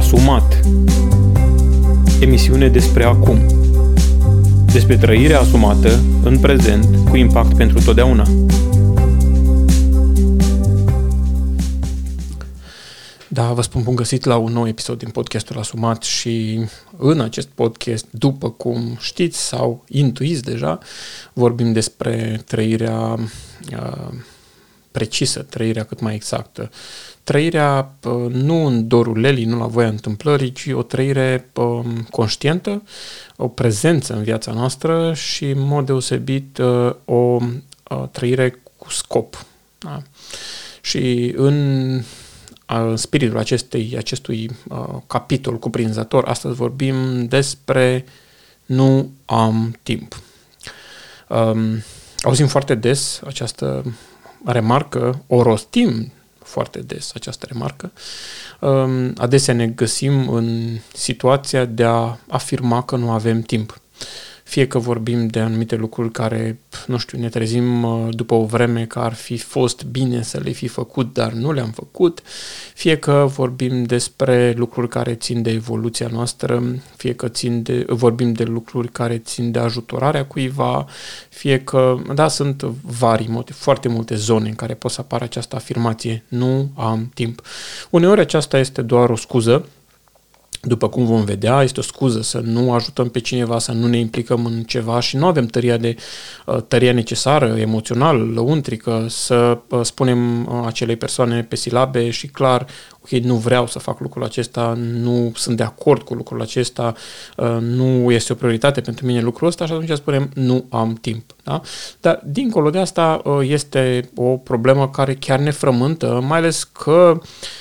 Asumat Emisiune despre acum Despre trăirea asumată în prezent cu impact pentru totdeauna. Da, vă spun bun găsit la un nou episod din podcastul Asumat și în acest podcast, după cum știți sau intuiți deja, vorbim despre trăirea uh, precisă, trăirea cât mai exactă. Trăirea uh, nu în dorul lelii, nu la voia întâmplării, ci o trăire uh, conștientă, o prezență în viața noastră și, în mod deosebit, uh, o trăire cu scop. Da? Și în în spiritul acestei, acestui uh, capitol cuprinzător, astăzi vorbim despre nu am timp. Um, auzim foarte des această remarcă, o rostim foarte des această remarcă. Um, adesea ne găsim în situația de a afirma că nu avem timp fie că vorbim de anumite lucruri care, nu știu, ne trezim uh, după o vreme că ar fi fost bine să le fi făcut, dar nu le-am făcut, fie că vorbim despre lucruri care țin de evoluția noastră, fie că țin de, vorbim de lucruri care țin de ajutorarea cuiva, fie că, da, sunt vari, foarte multe zone în care pot să apară această afirmație, nu am timp. Uneori aceasta este doar o scuză, după cum vom vedea, este o scuză să nu ajutăm pe cineva, să nu ne implicăm în ceva și nu avem tăria, de, uh, tăria necesară, emoțional, lăuntrică, să uh, spunem uh, acelei persoane pe silabe și clar, ok, nu vreau să fac lucrul acesta, nu sunt de acord cu lucrul acesta, nu este o prioritate pentru mine lucrul ăsta și atunci spunem nu am timp. Da? Dar dincolo de asta este o problemă care chiar ne frământă, mai ales că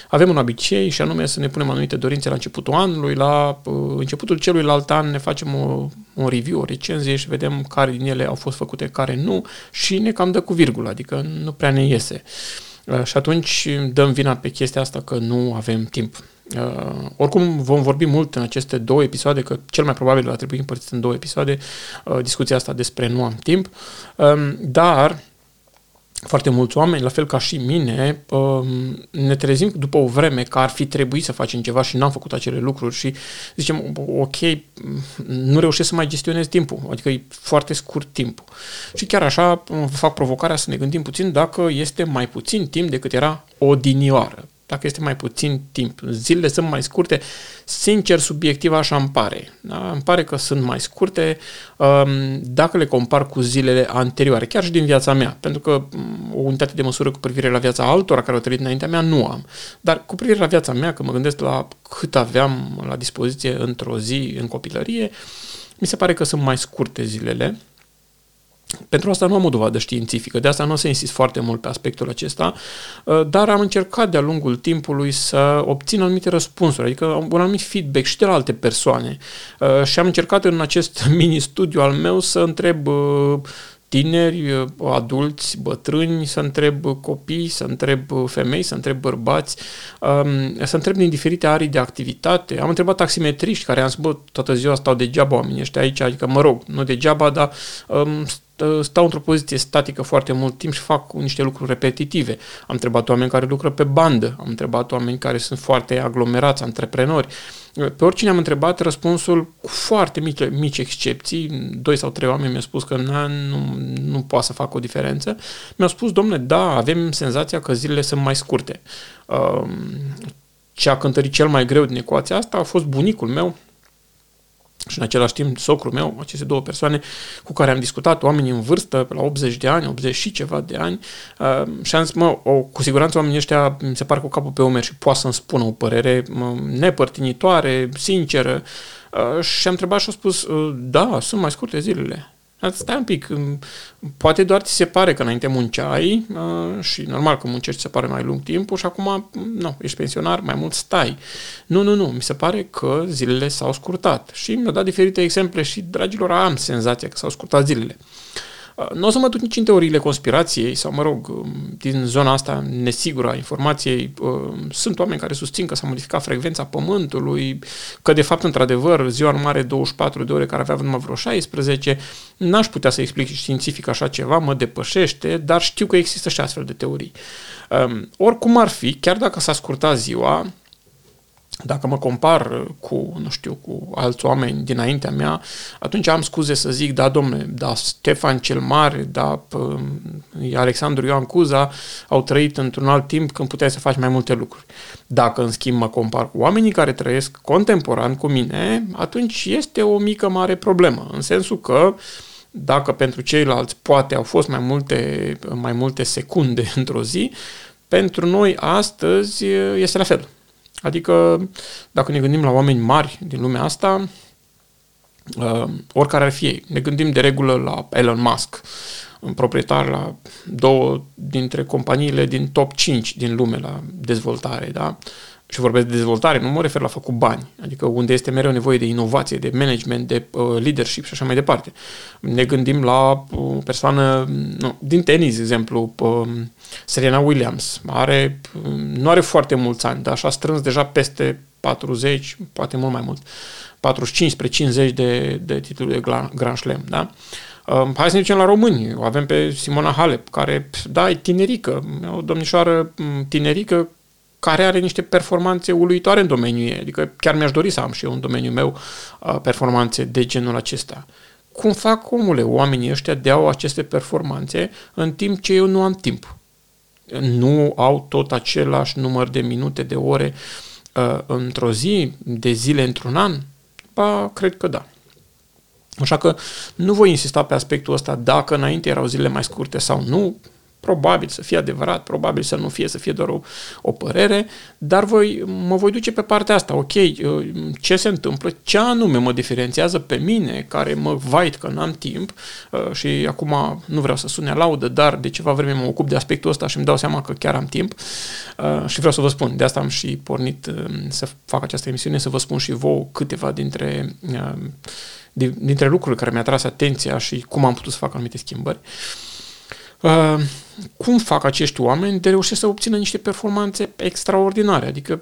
avem un obicei și anume să ne punem anumite dorințe la începutul anului, la uh, începutul celuilalt an ne facem o, un review, o recenzie și vedem care din ele au fost făcute, care nu și ne cam dă cu virgulă, adică nu prea ne iese. Uh, și atunci dăm vina pe chestia asta că nu avem timp. Uh, oricum vom vorbi mult în aceste două episoade, că cel mai probabil va trebui împărțit în două episoade uh, discuția asta despre nu am timp, uh, dar foarte mulți oameni, la fel ca și mine, um, ne trezim după o vreme că ar fi trebuit să facem ceva și n-am făcut acele lucruri și zicem, ok, nu reușesc să mai gestionez timpul, adică e foarte scurt timpul. Și chiar așa fac provocarea să ne gândim puțin dacă este mai puțin timp decât era odinioară dacă este mai puțin timp. Zilele sunt mai scurte, sincer, subiectiv așa îmi pare. Da? Îmi pare că sunt mai scurte um, dacă le compar cu zilele anterioare, chiar și din viața mea, pentru că um, o unitate de măsură cu privire la viața altora care au trăit înaintea mea nu am. Dar cu privire la viața mea, când mă gândesc la cât aveam la dispoziție într-o zi în copilărie, mi se pare că sunt mai scurte zilele pentru asta nu am o dovadă științifică, de asta nu o să insist foarte mult pe aspectul acesta, uh, dar am încercat de-a lungul timpului să obțin anumite răspunsuri, adică un anumit feedback și de la alte persoane. Uh, și am încercat în acest mini-studiu al meu să întreb uh, tineri, adulți, bătrâni, să întreb copii, să întreb femei, să întreb bărbați, um, să întreb din diferite arii de activitate. Am întrebat taximetriști care am zis, bă, toată ziua stau degeaba oamenii ăștia aici, adică mă rog, nu degeaba, dar um, stau într-o poziție statică foarte mult timp și fac niște lucruri repetitive. Am întrebat oameni care lucră pe bandă, am întrebat oameni care sunt foarte aglomerați, antreprenori. Pe oricine am întrebat, răspunsul cu foarte mici, mici excepții, doi sau trei oameni mi-au spus că nu, nu poate să facă o diferență. Mi-au spus, domnule, da, avem senzația că zilele sunt mai scurte. Um, ce a cântărit cel mai greu din ecuația asta a fost bunicul meu, și în același timp socrul meu, aceste două persoane cu care am discutat, oameni în vârstă, pe la 80 de ani, 80 și ceva de ani, uh, și am zis, mă, o, cu siguranță oamenii ăștia mi se par cu capul pe umeri și poate să-mi spună o părere mă, nepărtinitoare, sinceră, uh, și am întrebat și au spus, uh, da, sunt mai scurte zilele. Stai un pic, poate doar ți se pare că înainte munceai uh, și normal că muncești se pare mai lung timpul și acum, nu, ești pensionar, mai mult stai. Nu, nu, nu, mi se pare că zilele s-au scurtat și mi-au dat diferite exemple și, dragilor, am senzația că s-au scurtat zilele. Nu o să mă duc nici în teoriile conspirației sau, mă rog, um, din zona asta nesigură a informației. Um, sunt oameni care susțin că s-a modificat frecvența Pământului, că de fapt, într-adevăr, ziua nu are 24 de ore care avea numai vreo 16. N-aș putea să explic științific așa ceva, mă depășește, dar știu că există și astfel de teorii. Um, oricum ar fi, chiar dacă s-a scurtat ziua, dacă mă compar cu, nu știu, cu alți oameni dinaintea mea, atunci am scuze să zic, da, domne, da, Stefan cel Mare, da, Alexandru Ioan Cuza au trăit într-un alt timp când puteai să faci mai multe lucruri. Dacă, în schimb, mă compar cu oamenii care trăiesc contemporan cu mine, atunci este o mică mare problemă, în sensul că dacă pentru ceilalți poate au fost mai multe, mai multe secunde într-o zi, pentru noi astăzi este la fel. Adică, dacă ne gândim la oameni mari din lumea asta, uh, oricare ar fi ei, ne gândim de regulă la Elon Musk, un proprietar la două dintre companiile din top 5 din lume la dezvoltare, da? Și vorbesc de dezvoltare, nu mă refer la făcut bani, adică unde este mereu nevoie de inovație, de management, de uh, leadership și așa mai departe. Ne gândim la o persoană nu, din tenis, de exemplu, uh, Serena Williams. Are, uh, nu are foarte mulți ani, dar așa strâns deja peste 40, poate mult mai mult, 45 spre 50 de, de titluri de Grand Slam, da? Uh, hai să ne ducem la români. O avem pe Simona Halep, care, da, e tinerică, o domnișoară tinerică care are niște performanțe uluitoare în domeniul ei. Adică chiar mi-aș dori să am și eu în domeniul meu uh, performanțe de genul acesta. Cum fac, omule, oamenii ăștia de au aceste performanțe în timp ce eu nu am timp? Nu au tot același număr de minute, de ore uh, într-o zi, de zile într-un an? Ba, cred că da. Așa că nu voi insista pe aspectul ăsta dacă înainte erau zile mai scurte sau nu, Probabil să fie adevărat, probabil să nu fie, să fie doar o, o părere, dar voi, mă voi duce pe partea asta. Ok, uh, ce se întâmplă, ce anume mă diferențiază pe mine, care mă vait că n-am timp uh, și acum nu vreau să sune laudă, dar de ceva vreme mă ocup de aspectul ăsta și îmi dau seama că chiar am timp uh, și vreau să vă spun, de asta am și pornit să fac această emisiune, să vă spun și vouă câteva dintre dintre lucrurile care mi-a tras atenția și cum am putut să fac anumite schimbări. Uh, cum fac acești oameni de reușesc să obțină niște performanțe extraordinare? Adică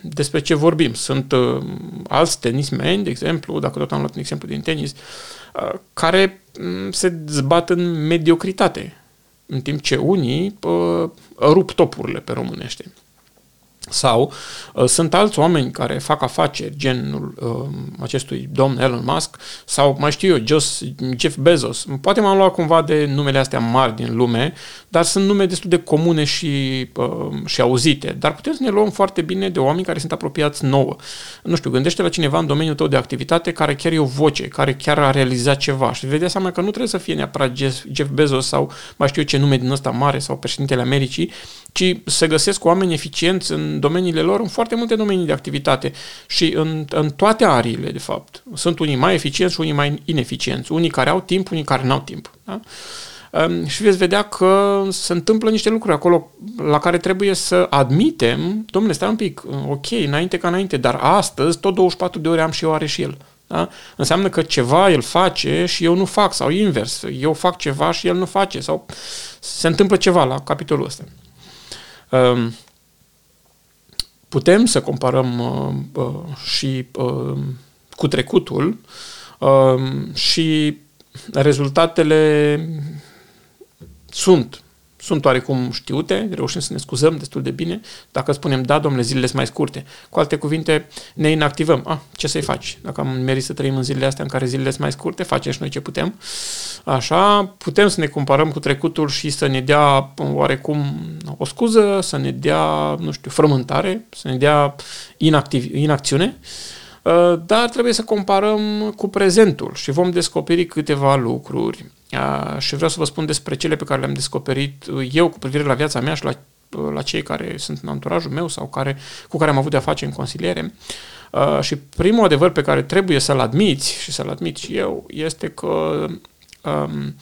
despre ce vorbim? Sunt uh, alți tenismeni, de exemplu, dacă tot am luat un exemplu din tenis, uh, care um, se zbat în mediocritate, în timp ce unii uh, rup topurile pe românește. Sau uh, sunt alți oameni care fac afaceri, genul uh, acestui domn Elon Musk, sau mai știu eu, Jos, Jeff Bezos. Poate m-am luat cumva de numele astea mari din lume, dar sunt nume destul de comune și, uh, și auzite. Dar putem să ne luăm foarte bine de oameni care sunt apropiați nouă. Nu știu, gândește la cineva în domeniul tău de activitate care chiar e o voce, care chiar a realizat ceva și vedea seama că nu trebuie să fie neapărat Jeff Bezos sau mai știu eu ce nume din ăsta mare sau președintele Americii, ci se găsesc oameni eficienți în domeniile lor, în foarte multe domenii de activitate și în, în toate ariile, de fapt. Sunt unii mai eficienți și unii mai ineficienți, unii care au timp, unii care nu au timp. Da? Um, și veți vedea că se întâmplă niște lucruri acolo la care trebuie să admitem, domnule, stai un pic, ok, înainte ca înainte, dar astăzi tot 24 de ore am și eu are și el. Da? Înseamnă că ceva el face și eu nu fac, sau invers, eu fac ceva și el nu face, sau se întâmplă ceva la capitolul ăsta. Um, putem să comparăm uh, uh, și uh, cu trecutul uh, și rezultatele sunt sunt oarecum știute, reușim să ne scuzăm destul de bine. Dacă spunem, da, domnule, zilele sunt mai scurte. Cu alte cuvinte, ne inactivăm. Ah, ce să-i faci? Dacă am merit să trăim în zilele astea în care zilele sunt mai scurte, facem și noi ce putem. Așa, putem să ne comparăm cu trecutul și să ne dea oarecum o scuză, să ne dea, nu știu, frământare, să ne dea inactiv, inacțiune. Uh, dar trebuie să comparăm cu prezentul și vom descoperi câteva lucruri. Uh, și vreau să vă spun despre cele pe care le-am descoperit eu cu privire la viața mea și la, la cei care sunt în anturajul meu sau care, cu care am avut de-a face în consiliere. Uh, și primul adevăr pe care trebuie să-l admiți și să-l admit și eu este că um,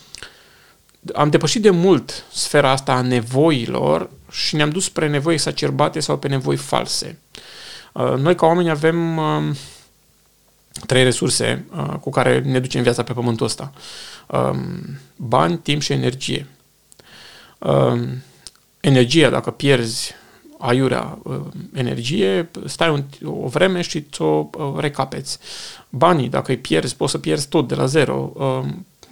am depășit de mult sfera asta a nevoilor și ne-am dus spre nevoi exacerbate sau pe nevoi false. Uh, noi ca oameni avem uh, trei resurse uh, cu care ne ducem viața pe pământul ăsta. Um, bani, timp și energie. Um, energia, dacă pierzi aiurea energie, stai un, o vreme și ți-o recapeți. Banii, dacă îi pierzi, poți să pierzi tot de la zero.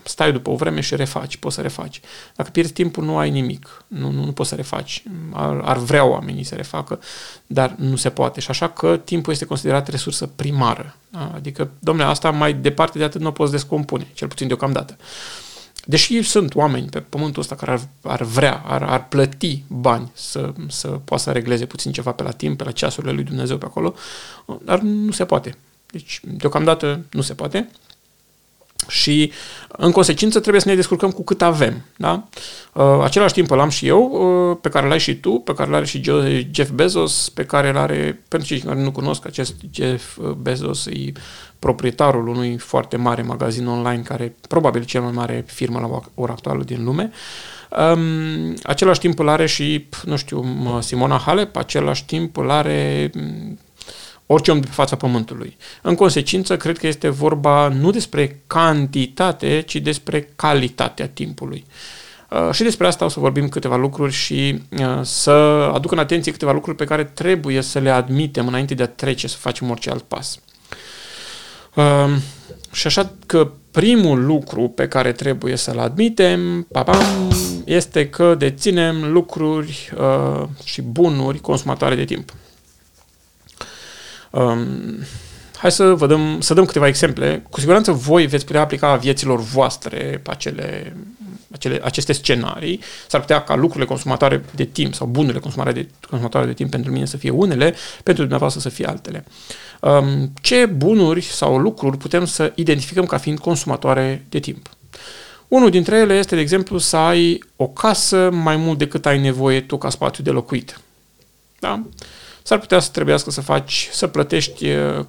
Um, stai după o vreme și refaci, poți să refaci. Dacă pierzi timpul, nu ai nimic, nu, nu, nu poți să refaci. Ar, ar vrea oamenii să refacă, dar nu se poate. Și așa că timpul este considerat resursă primară. Da? Adică, domnule, asta mai departe de atât nu o poți descompune, cel puțin deocamdată. Deși sunt oameni pe pământul ăsta care ar, ar vrea, ar, ar plăti bani să, să poată să regleze puțin ceva pe la timp, pe la ceasurile lui Dumnezeu pe acolo, dar nu se poate. Deci, deocamdată nu se poate și în consecință trebuie să ne descurcăm cu cât avem. Da? Uh, același timp îl am și eu, uh, pe care l-ai și tu, pe care l-are și Jeff Bezos, pe care l-are, pentru cei care nu cunosc, acest Jeff Bezos e proprietarul unui foarte mare magazin online, care probabil cel mai mare firmă la ora actuală din lume. Um, același timp îl are și, nu știu, Simona Halep, același timp îl are orice om de pe fața pământului. În consecință, cred că este vorba nu despre cantitate, ci despre calitatea timpului. Uh, și despre asta o să vorbim câteva lucruri și uh, să aduc în atenție câteva lucruri pe care trebuie să le admitem înainte de a trece să facem orice alt pas. Uh, și așa că primul lucru pe care trebuie să-l admitem, papam, este că deținem lucruri și bunuri consumatoare de timp. Um, hai să vă dăm, să dăm câteva exemple. Cu siguranță voi veți putea aplica vieților voastre acele, acele, aceste scenarii. S-ar putea ca lucrurile consumatoare de timp sau bunurile consumatoare de, consumatoare de timp pentru mine să fie unele, pentru dumneavoastră să fie altele. Um, ce bunuri sau lucruri putem să identificăm ca fiind consumatoare de timp? Unul dintre ele este, de exemplu, să ai o casă mai mult decât ai nevoie tu ca spațiu de locuit. Da? S-ar putea să trebuiască să faci, să plătești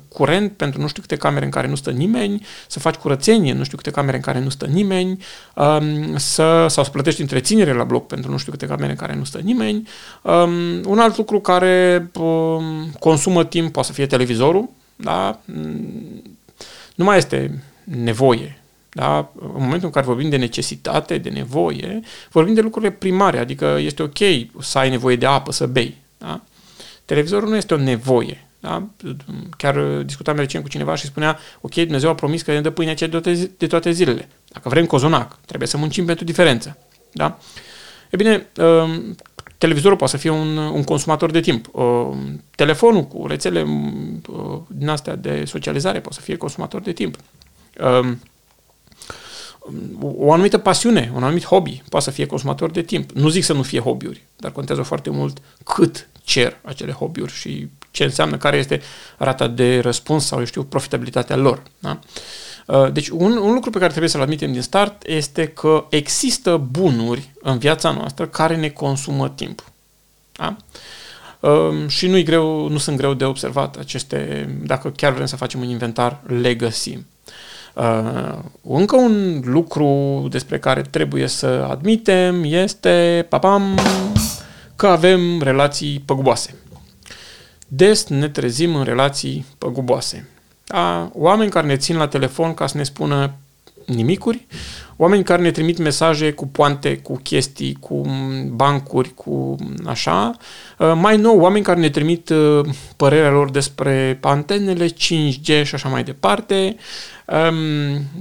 curent pentru nu știu câte camere în care nu stă nimeni, să faci curățenie în nu știu câte camere în care nu stă nimeni, um, să, sau să plătești întreținere la bloc pentru nu știu câte camere în care nu stă nimeni. Um, un alt lucru care um, consumă timp poate să fie televizorul, da? nu mai este nevoie. Da? În momentul în care vorbim de necesitate, de nevoie, vorbim de lucrurile primare, adică este ok să ai nevoie de apă, să bei. Da? Televizorul nu este o nevoie. Da? Chiar discutam recent cu cineva și spunea, ok, Dumnezeu a promis că ne dă pâinea de toate, de toate zilele. Dacă vrem cozonac, trebuie să muncim pentru diferență. Da? E bine, um, televizorul poate să fie un, un consumator de timp. Um, telefonul cu rețele um, din astea de socializare poate să fie consumator de timp. O anumită pasiune, un anumit hobby poate să fie consumator de timp. Nu zic să nu fie hobby-uri, dar contează foarte mult cât cer acele hobby-uri și ce înseamnă, care este rata de răspuns sau, eu știu, profitabilitatea lor. Da? Uh, deci un, un lucru pe care trebuie să-l admitem din start este că există bunuri în viața noastră care ne consumă timp. Da? Um, și nu greu, nu sunt greu de observat aceste, dacă chiar vrem să facem un inventar, le găsim. Uh, încă un lucru despre care trebuie să admitem este, papam, că avem relații păguboase. Des ne trezim în relații păguboase. A, oameni care ne țin la telefon ca să ne spună nimicuri, oameni care ne trimit mesaje cu poante, cu chestii, cu bancuri, cu așa. Mai nou, oameni care ne trimit uh, părerea lor despre antenele 5G și așa mai departe.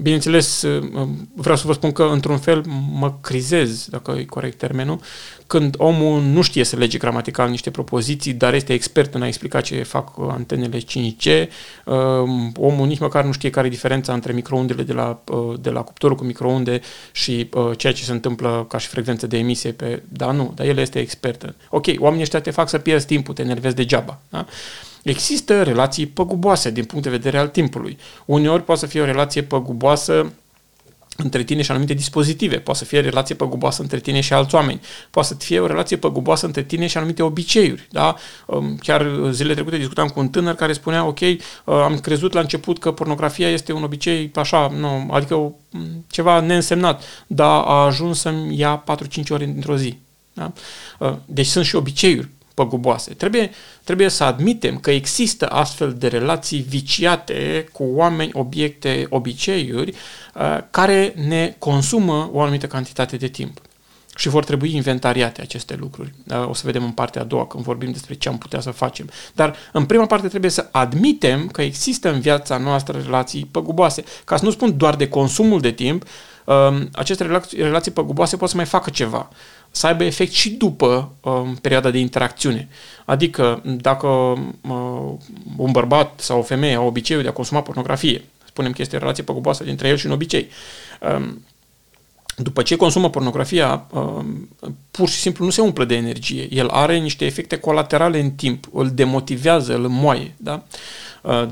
Bineînțeles, uh, vreau să vă spun că într-un fel mă crizez, dacă e corect termenul, când omul nu știe să lege gramatical niște propoziții, dar este expert în a explica ce fac antenele 5G, um, omul nici măcar nu știe care e diferența între microundele de la, uh, de la cuptorul cu microunde și uh, ceea ce se întâmplă ca și frecvență de emisie pe... Da, nu, dar el este expert. Ok, oamenii ăștia te fac să pierzi timpul, te enervezi degeaba. Da? Există relații păguboase din punct de vedere al timpului. Uneori poate să fie o relație păguboasă între tine și anumite dispozitive. Poate să fie o relație păguboasă între tine și alți oameni. Poate să fie o relație păguboasă între tine și anumite obiceiuri. Da? Um, chiar zilele trecute discutam cu un tânăr care spunea, ok, uh, am crezut la început că pornografia este un obicei așa, nu, adică ceva neînsemnat, dar a ajuns să-mi ia 4-5 ore într-o zi. Da? Uh, deci sunt și obiceiuri păguboase. Trebuie, trebuie să admitem că există astfel de relații viciate cu oameni, obiecte, obiceiuri uh, care ne consumă o anumită cantitate de timp. Și vor trebui inventariate aceste lucruri. Uh, o să vedem în partea a doua când vorbim despre ce am putea să facem. Dar în prima parte trebuie să admitem că există în viața noastră relații păguboase. Ca să nu spun doar de consumul de timp, um, aceste relații, relații păguboase pot să mai facă ceva, să aibă efect și după um, perioada de interacțiune. Adică, dacă uh, un bărbat sau o femeie au obiceiul de a consuma pornografie, spunem că este o relație păguboasă dintre el și un obicei, um, după ce consumă pornografia, um, pur și simplu nu se umplă de energie. El are niște efecte colaterale în timp, îl demotivează, îl moaie. Da? Uh,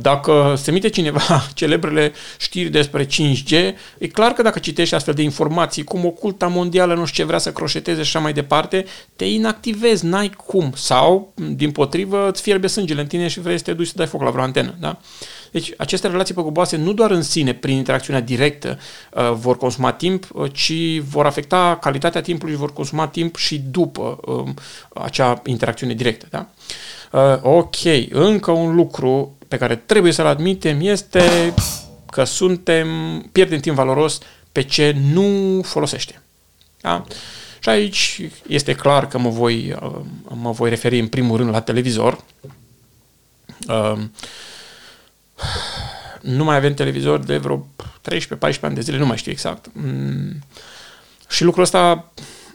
dacă se mite cineva celebrele știri despre 5G, e clar că dacă citești astfel de informații, cum oculta mondială nu știu ce vrea să croșeteze și așa mai departe, te inactivezi, n-ai cum. Sau, din potrivă, îți fierbe sângele în tine și vrei să te duci să dai foc la vreo antenă. Da? Deci aceste relații păguboase nu doar în sine, prin interacțiunea directă, uh, vor consuma timp, uh, ci vor afecta calitatea timpului și vor consuma timp și după um, acea interacțiune directă. Da? Uh, ok, încă un lucru pe care trebuie să-l admitem este că suntem, pierdem timp valoros pe ce nu folosește. Da? Și aici este clar că mă voi, mă voi referi în primul rând la televizor. Nu mai avem televizor de vreo 13-14 ani de zile, nu mai știu exact. Mm. Și lucrul ăsta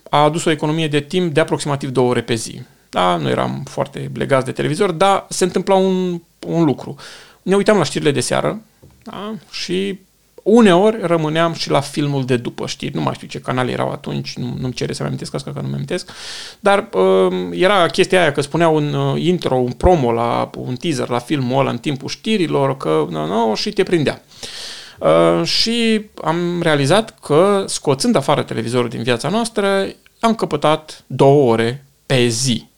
a adus o economie de timp de aproximativ două ore pe zi. Da, nu eram foarte legați de televizor, dar se întâmpla un, un lucru. Ne uitam la știrile de seară da, și Uneori rămâneam și la filmul de după știri, nu mai știu ce canal erau atunci, nu, nu-mi cere să-mi amintesc asta, că nu-mi amintesc, dar uh, era chestia aia că spunea un uh, intro, un promo, la un teaser la filmul ăla în timpul știrilor, că no, no, și te prindea. Uh, și am realizat că, scoțând afară televizorul din viața noastră, am căpătat două ore pe zi.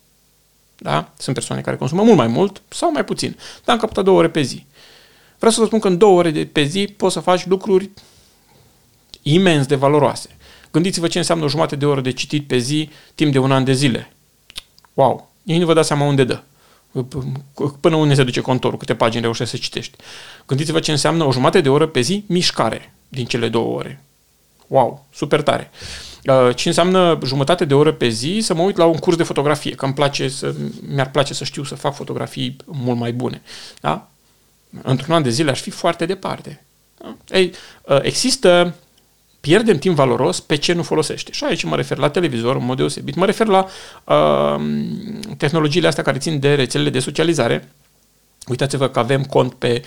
Da? Sunt persoane care consumă mult mai mult sau mai puțin, dar am căpătat două ore pe zi. Vreau să vă spun că în două ore de pe zi poți să faci lucruri imens de valoroase. Gândiți-vă ce înseamnă o jumătate de oră de citit pe zi timp de un an de zile. Wow! Ei nu vă dați seama unde dă. Până unde se duce contorul, câte pagini reușești să citești. Gândiți-vă ce înseamnă o jumătate de oră pe zi mișcare din cele două ore. Wow! Super tare! Uh, ce înseamnă jumătate de oră pe zi să mă uit la un curs de fotografie, că îmi place să, mi-ar place să știu să fac fotografii mult mai bune. Da? într-un an de zile aș fi foarte departe. Da? Ei, ă, există, pierdem timp valoros pe ce nu folosește. Și aici mă refer la televizor, în mod deosebit. Mă refer la uh, tehnologiile astea care țin de rețelele de socializare. Uitați-vă că avem cont pe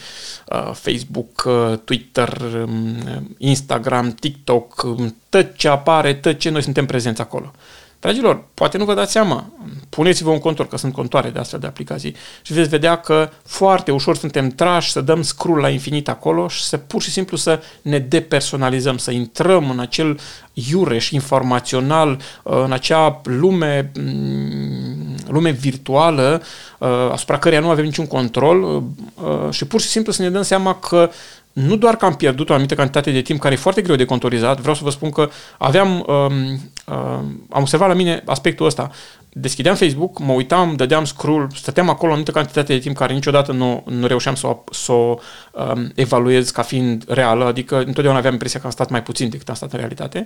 uh, Facebook, uh, Twitter, um, Instagram, TikTok, um, tot ce apare, tot ce noi suntem prezenți acolo. Dragilor, poate nu vă dați seama, puneți-vă un contor, că sunt contoare de astfel de aplicații. Și veți vedea că foarte ușor suntem trași să dăm scroll la infinit acolo și să pur și simplu să ne depersonalizăm, să intrăm în acel iureș informațional, în acea lume, mm, lume virtuală uh, asupra căreia nu avem niciun control uh, și pur și simplu să ne dăm seama că nu doar că am pierdut o anumită cantitate de timp care e foarte greu de contorizat, vreau să vă spun că aveam, um, um, am observat la mine aspectul ăsta. Deschideam Facebook, mă uitam, dădeam scroll, stăteam acolo o anumită cantitate de timp care niciodată nu, nu reușeam să o, să o um, evaluez ca fiind reală, adică întotdeauna aveam impresia că am stat mai puțin decât am stat în realitate.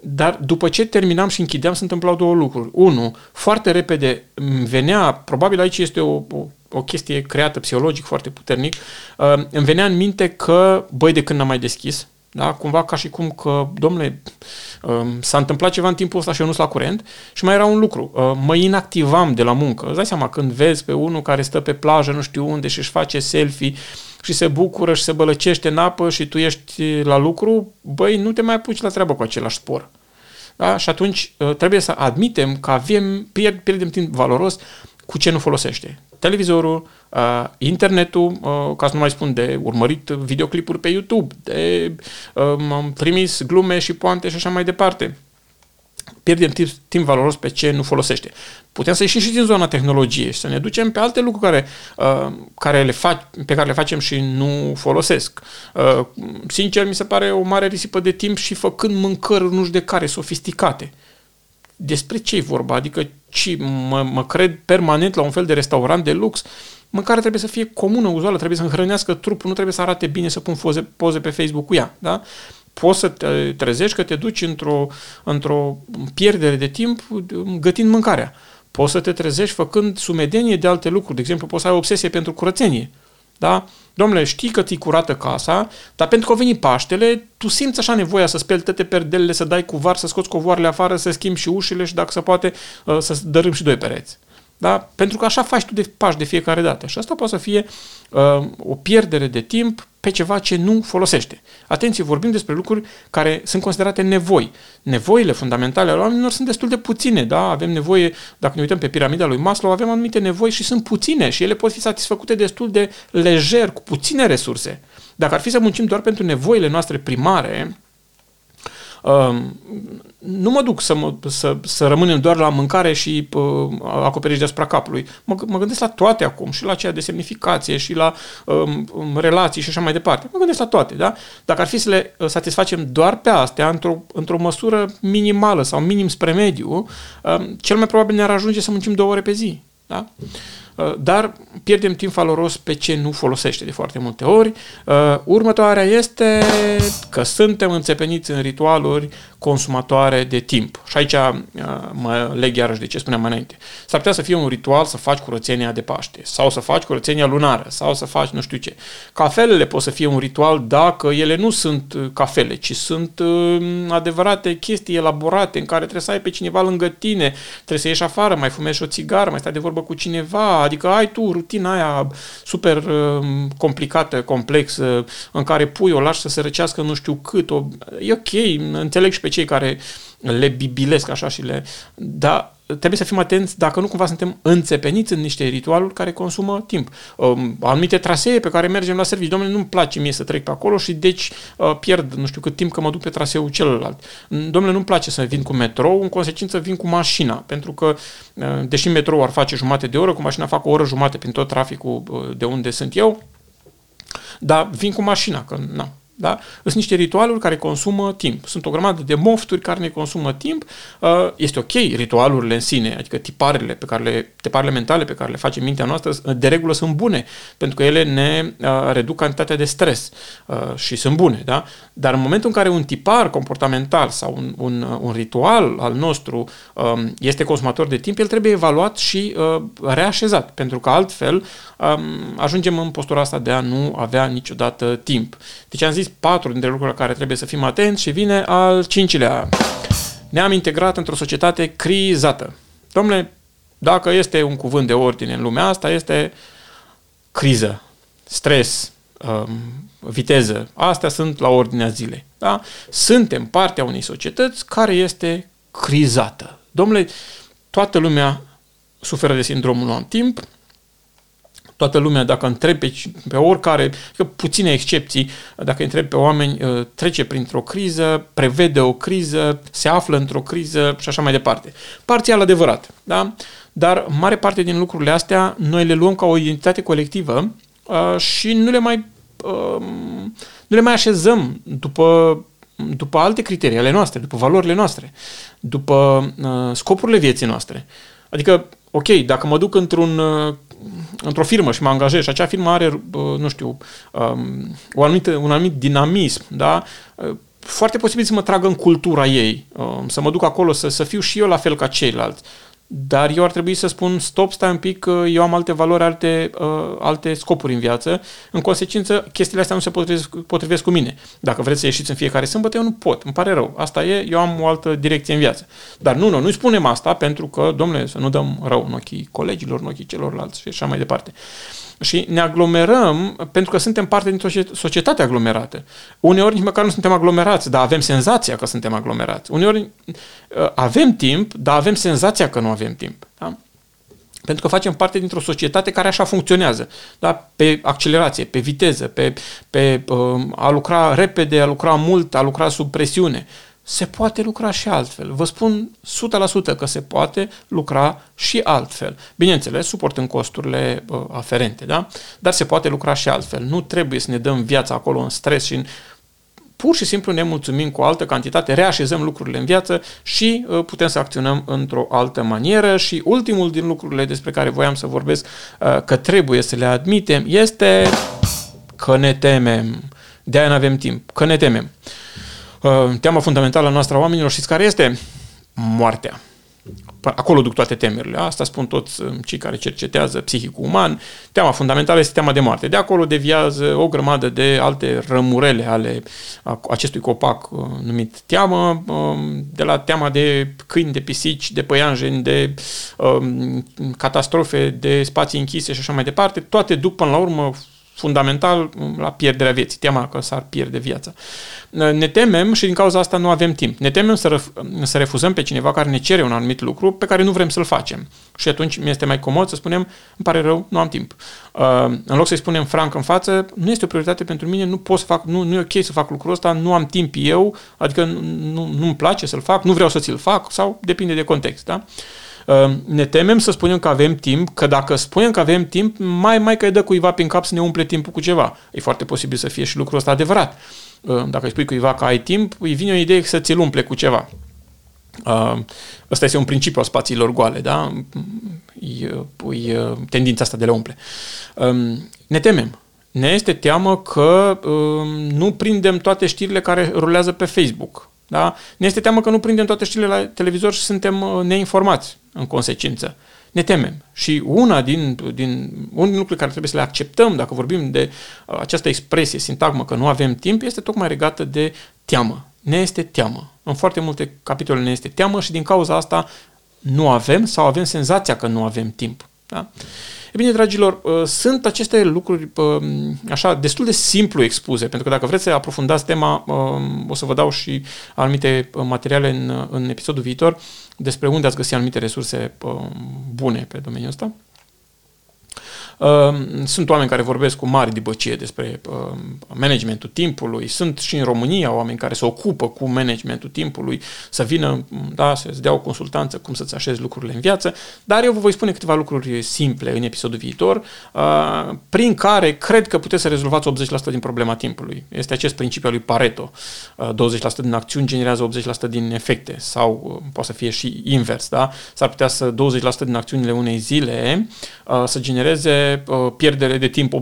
Dar după ce terminam și închideam, se întâmplau două lucruri. Unu, foarte repede venea, probabil aici este o, o o chestie creată psihologic foarte puternic, uh, îmi venea în minte că, băi, de când n-am mai deschis, da? cumva ca și cum că, domnule, um, s-a întâmplat ceva în timpul ăsta și eu nu sunt la curent și mai era un lucru, uh, mă inactivam de la muncă. Îți dai seama, când vezi pe unul care stă pe plajă, nu știu unde, și își face selfie și se bucură și se bălăcește în apă și tu ești la lucru, băi, nu te mai apuci la treabă cu același spor. Da? Și atunci uh, trebuie să admitem că avem, pierd, pierdem timp valoros cu ce nu folosește. Televizorul, uh, internetul, uh, ca să nu mai spun de urmărit videoclipuri pe YouTube, de uh, trimis glume și poante și așa mai departe. Pierdem timp, timp valoros pe ce nu folosește. Putem să ieșim și din zona tehnologiei și să ne ducem pe alte lucruri care, uh, care le fac, pe care le facem și nu folosesc. Uh, sincer, mi se pare o mare risipă de timp și făcând mâncări nu știu de care, sofisticate. Despre ce e vorba? Adică ci mă, mă cred permanent la un fel de restaurant de lux, mâncarea trebuie să fie comună, uzuală, trebuie să hrănească trupul, nu trebuie să arate bine să pun poze, poze pe Facebook cu ea, da? Poți să te trezești că te duci într-o, într-o pierdere de timp gătind mâncarea. Poți să te trezești făcând sumedenie de alte lucruri. De exemplu, poți să ai obsesie pentru curățenie. Da? Domnule, știi că ți curată casa, dar pentru că a venit Paștele, tu simți așa nevoia să speli toate perdelele, să dai cuvar, să scoți covoarele afară, să schimbi și ușile și dacă se poate uh, să dărâm și doi pereți. Da? Pentru că așa faci tu de pași de fiecare dată. Și asta poate să fie uh, o pierdere de timp pe ceva ce nu folosește. Atenție, vorbim despre lucruri care sunt considerate nevoi. Nevoile fundamentale ale oamenilor sunt destul de puține, da? Avem nevoie, dacă ne uităm pe piramida lui Maslow, avem anumite nevoi și sunt puține și ele pot fi satisfăcute destul de lejer, cu puține resurse. Dacă ar fi să muncim doar pentru nevoile noastre primare, nu mă duc să, mă, să, să rămânem doar la mâncare și uh, acoperiș deasupra capului. Mă, mă gândesc la toate acum, și la ceea de semnificație, și la um, relații și așa mai departe. Mă gândesc la toate, da? Dacă ar fi să le uh, satisfacem doar pe astea, într-o, într-o măsură minimală sau minim spre mediu, um, cel mai probabil ne-ar ajunge să muncim două ore pe zi. Da? Uh, dar pierdem timp valoros pe ce nu folosește de foarte multe ori. Uh, următoarea este că suntem înțepeniți în ritualuri consumatoare de timp. Și aici uh, mă leg iarăși de ce spuneam mai înainte. S-ar putea să fie un ritual să faci curățenia de Paște, sau să faci curățenia lunară, sau să faci nu știu ce. Cafelele pot să fie un ritual dacă ele nu sunt cafele, ci sunt adevărate chestii elaborate în care trebuie să ai pe cineva lângă tine, trebuie să ieși afară, mai fumezi o țigară, mai stai de vorbă cu cineva, Adică ai tu rutina aia super uh, complicată, complexă, în care pui, o lași să se răcească nu știu cât. O, e ok, înțeleg și pe cei care le bibilesc așa și le... Dar trebuie să fim atenți dacă nu cumva suntem înțepeniți în niște ritualuri care consumă timp. Um, anumite trasee pe care mergem la serviciu, domnule, nu-mi place mie să trec pe acolo și deci uh, pierd nu știu cât timp că mă duc pe traseul celălalt. Domnule, nu-mi place să vin cu metrou, în consecință vin cu mașina, pentru că uh, deși metrou ar face jumate de oră, cu mașina fac o oră jumate prin tot traficul uh, de unde sunt eu, dar vin cu mașina, că na, da? Sunt niște ritualuri care consumă timp. Sunt o grămadă de mofturi care ne consumă timp. Uh, este ok ritualurile în sine, adică tiparele, pe care le, tiparele mentale pe care le face mintea noastră, uh, de regulă sunt bune, pentru că ele ne uh, reduc cantitatea de stres și sunt bune. Da? Dar în momentul în care un tipar comportamental sau un, un, un ritual al nostru um, este consumator de timp, el trebuie evaluat și reașezat, pentru că altfel um, ajungem în postura asta de a nu avea niciodată timp. Deci am zis patru dintre lucrurile la care trebuie să fim atenți și vine al cincilea. Ne-am integrat într-o societate crizată. Domnule, dacă este un cuvânt de ordine în lumea asta, este criză, stres, um, viteză. Astea sunt la ordinea zilei. Da? Suntem partea unei societăți care este crizată. Domnule, toată lumea suferă de sindromul nu am timp, toată lumea, dacă întrebi pe, pe oricare, că puține excepții, dacă întrebi pe oameni, uh, trece printr-o criză, prevede o criză, se află într-o criză și așa mai departe. Parțial adevărat, da? Dar mare parte din lucrurile astea noi le luăm ca o identitate colectivă uh, și nu le mai uh, nu le mai așezăm după după alte criterii ale noastre, după valorile noastre, după uh, scopurile vieții noastre. Adică, ok, dacă mă duc într-un uh, într-o firmă și mă angajez și acea firmă are, nu știu, um, o anumită, un anumit dinamism, da? foarte posibil să mă tragă în cultura ei, um, să mă duc acolo, să, să fiu și eu la fel ca ceilalți. Dar eu ar trebui să spun, stop, stai un pic, eu am alte valori, alte, uh, alte scopuri în viață. În consecință, chestiile astea nu se potrivesc, potrivesc cu mine. Dacă vreți să ieșiți în fiecare sâmbătă, eu nu pot, îmi pare rău. Asta e, eu am o altă direcție în viață. Dar nu, nu, nu spunem asta pentru că, domnule, să nu dăm rău în ochii colegilor, în ochii celorlalți și așa mai departe. Uh, și ne aglomerăm pentru că suntem parte dintr-o societate aglomerată. Uneori nici măcar nu suntem aglomerați, dar avem senzația că suntem aglomerați. Uneori uh, avem timp, dar avem senzația că nu avem timp. Da? Pentru că facem parte dintr-o societate care așa funcționează. Da? Pe accelerație, pe viteză, pe, pe uh, a lucra repede, a lucra mult, a lucra sub presiune se poate lucra și altfel. Vă spun 100% că se poate lucra și altfel. Bineînțeles, suportând costurile uh, aferente, da? Dar se poate lucra și altfel. Nu trebuie să ne dăm viața acolo în stres și în pur și simplu ne mulțumim cu o altă cantitate, reașezăm lucrurile în viață și uh, putem să acționăm într-o altă manieră. Și ultimul din lucrurile despre care voiam să vorbesc, uh, că trebuie să le admitem, este că ne temem. De-aia nu avem timp. Că ne temem. Uh, teama fundamentală a noastră a oamenilor, știți care este? Moartea. Acolo duc toate temerile. Asta spun toți uh, cei care cercetează psihicul uman. Teama fundamentală este teama de moarte. De acolo deviază o grămadă de alte rămurele ale acestui copac uh, numit teamă, um, de la teama de câini, de pisici, de păianjeni, de um, catastrofe, de spații închise și așa mai departe. Toate duc până la urmă fundamental la pierderea vieții, teama că s-ar pierde viața. Ne temem și din cauza asta nu avem timp. Ne temem să, ref- să refuzăm pe cineva care ne cere un anumit lucru pe care nu vrem să-l facem. Și atunci mi este mai comod să spunem, îmi pare rău, nu am timp. Uh, în loc să-i spunem franc în față, nu este o prioritate pentru mine, nu pot să fac, nu, nu e ok să fac lucrul ăsta, nu am timp eu, adică nu, nu-mi place să-l fac, nu vreau să ți-l fac sau depinde de context. Da? Uh, Ehm, ne temem să spunem că avem timp, că dacă spunem că avem timp, mai mai că îi dă cuiva prin cap să ne umple timpul cu ceva. E foarte posibil să fie și lucrul ăsta adevărat. Ehm, dacă îi spui cuiva că ai timp, îi vine o idee să ți-l umple cu ceva. Ehm, ăsta este un principiu al spațiilor goale, da? E, e tendința asta de le umple. Ne temem. Ne este teamă că nu prindem toate știrile care rulează pe Facebook da? Ne este teamă că nu prindem toate știrile la televizor și suntem uh, neinformați în consecință. Ne temem. Și una din, din, unul din lucrurile care trebuie să le acceptăm, dacă vorbim de uh, această expresie, sintagmă, că nu avem timp, este tocmai legată de teamă. Ne este teamă. În foarte multe capitole ne este teamă și din cauza asta nu avem sau avem senzația că nu avem timp. Da? E bine, dragilor, uh, sunt aceste lucruri uh, așa destul de simplu expuse, pentru că dacă vreți să aprofundați tema, uh, o să vă dau și anumite materiale în, în episodul viitor despre unde ați găsi anumite resurse bune pe domeniul ăsta. Ehm, sunt oameni care vorbesc cu mari dibăcie despre ehm, managementul timpului, sunt și în România oameni care se ocupă cu managementul timpului, să vină, da, să-ți dea o consultanță cum să-ți așezi lucrurile în viață, dar eu vă voi spune câteva lucruri simple în episodul viitor, ehm, prin care cred că puteți să rezolvați 80% din problema timpului. Este acest principiu al lui Pareto. 20% din acțiuni generează 80% din efecte sau poate să fie și invers, da? S-ar putea să 20% din acțiunile unei zile să genereze uh, pierdere de timp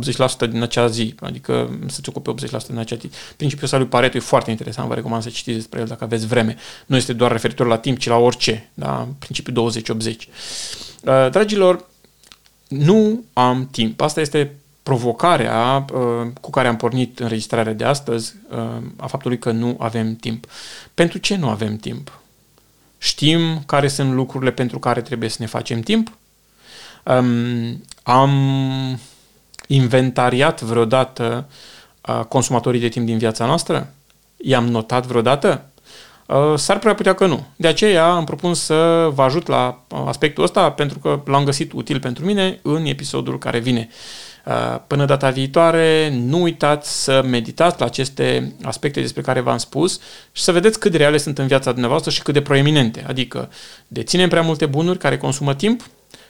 80% din acea zi, adică să-ți ocupe 80% din acea zi. Principiul ăsta lui Pareto e foarte interesant, vă recomand să citiți despre el dacă aveți vreme. Nu este doar referitor la timp, ci la orice, da? principiul 20-80. Uh, dragilor, nu am timp. Asta este provocarea uh, cu care am pornit înregistrarea de astăzi, uh, a faptului că nu avem timp. Pentru ce nu avem timp? Știm care sunt lucrurile pentru care trebuie să ne facem timp? Um, am inventariat vreodată uh, consumatorii de timp din viața noastră? I-am notat vreodată? Uh, s-ar prea putea că nu. De aceea îmi propun să vă ajut la aspectul ăsta pentru că l-am găsit util pentru mine în episodul care vine. Uh, până data viitoare, nu uitați să meditați la aceste aspecte despre care v-am spus și să vedeți cât de reale sunt în viața dumneavoastră și cât de proeminente. Adică deținem prea multe bunuri care consumă timp,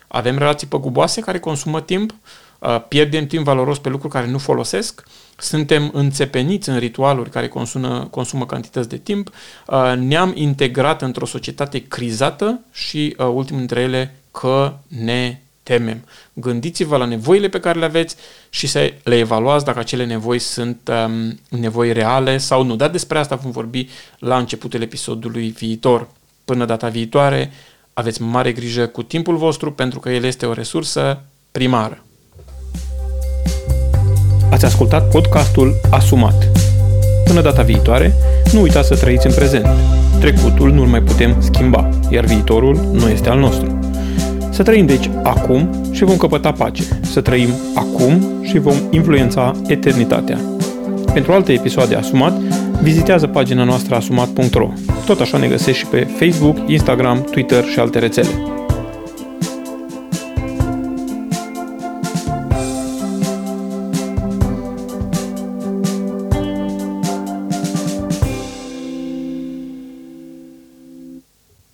avem relații păguboase care consumă timp, uh, pierdem timp valoros pe lucruri care nu folosesc, suntem înțepeniți în ritualuri care consumă, consumă cantități de timp, uh, ne-am integrat într-o societate crizată și, uh, ultimul dintre ele, că ne temem. Gândiți-vă la nevoile pe care le aveți și să le evaluați dacă acele nevoi sunt um, nevoi reale sau nu. Dar despre asta vom vorbi la începutul episodului viitor. Până data viitoare, aveți mare grijă cu timpul vostru pentru că el este o resursă primară. Ați ascultat podcastul Asumat. Până data viitoare, nu uitați să trăiți în prezent. Trecutul nu-l mai putem schimba, iar viitorul nu este al nostru. Să trăim deci acum și vom căpăta pace. Să trăim acum și vom influența eternitatea. Pentru alte episoade Asumat, vizitează pagina noastră asumat.ro. Tot așa ne găsești și pe Facebook, Instagram, Twitter și alte rețele.